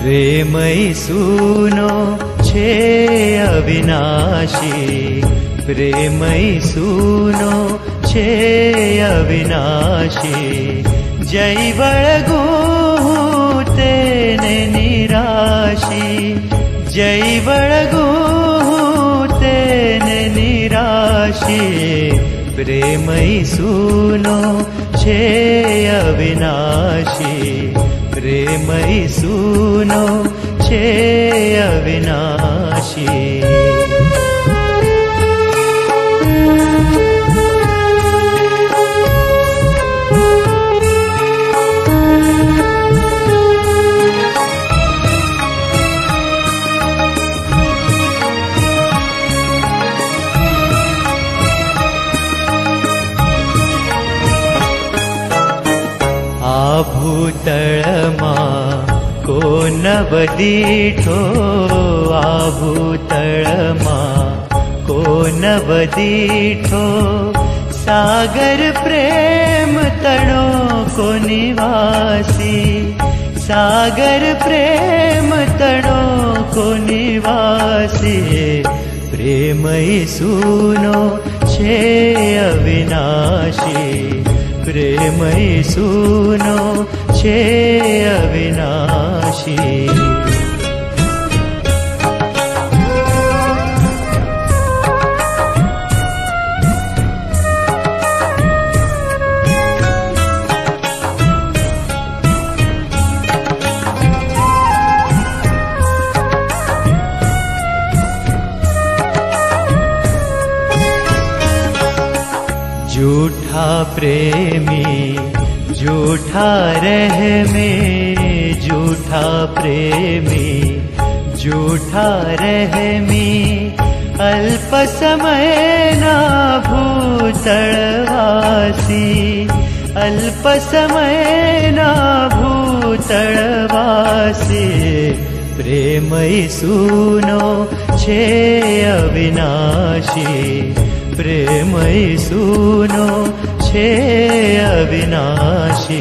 प्रेमय सुनो छे अविनाशी। प्रेमय सुनो छे अविनाशी। जय बळगू तेने निराशी। जय बळगू तेने निराशी। प्रेमय सुनो छे अविनाशी प्रेमय सुनो छे अविनाशी आभूतळमा को नवदीठो आभूतळमा को नवदीठो सागर प्रेम तणो को निवासी। सागर प्रेम तणो को निवासी। प्रेमय सुनो छे अविनाशी प्रेमय सुनो अविनाशी झूठा प्रेमी झूठा रहमे झूठा प्रेमी झूठा रहमी अल्प समय ना भूतळवासी अल्प समय ना भूतळवासी प्रेमय सुनो छे अविनाशी प्रेमय सुनो छे अविनाशी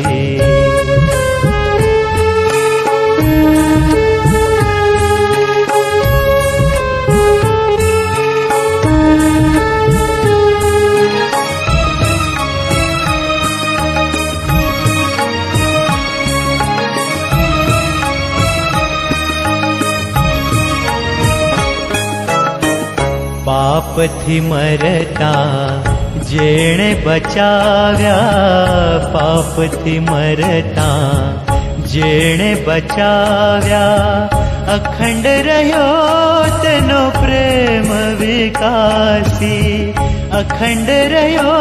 પાપથી મરતા જેણે બચાવ્યા પાપથી મરતા જેણે બચાવ્યા અખંડ રહ્યો તેનો પ્રેમ વિકાસી અખંડ રહ્યો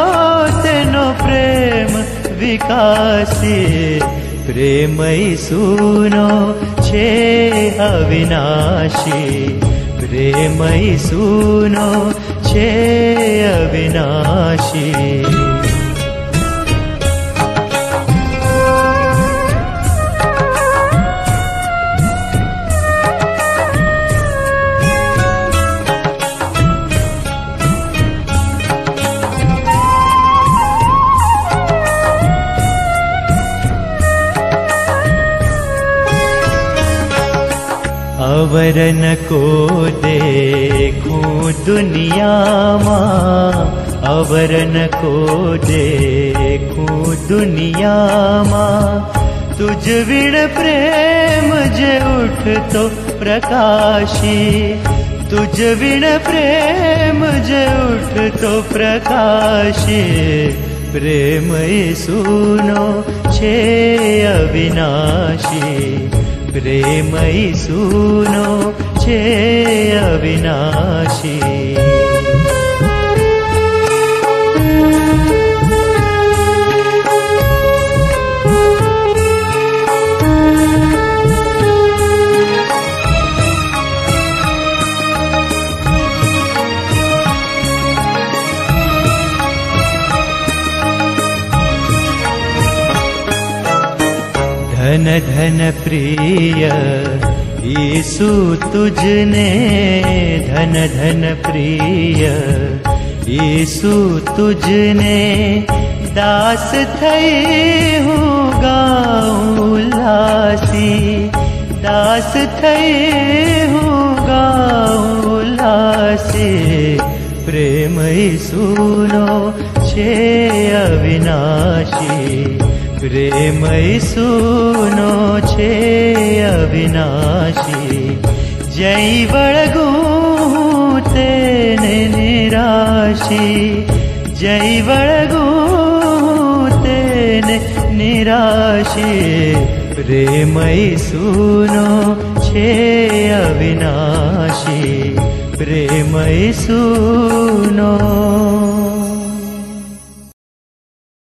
તેનો પ્રેમ વિકાસી પ્રેમય સુનો છે અવિનાશી प्रेमय सुनो छे अविनाशी अवरन को देखूं दुनिया माँ। अवरन को दुनिया माँ। प्रेम जे उठ तो प्रकाशी। तुझ विण प्रेम जे उठ तो प्रकाशी। प्रेम सुनो छे अविनाशी प्रेमय सुनो छे अविनाशी धन धन प्रिय ईसु तुझने धन धन प्रिय ईसु तुझने दास ईशुतुज ने दासे दास थै हूँ ह गौलासि प्रेमय सुनो छे अविनाशी। प्रेमय सो अविनाशी। जय बलगो ते निराशी। जय बलगो ते निराशी। प्रेमय सूनो अविनाशी। प्रेमय सूनो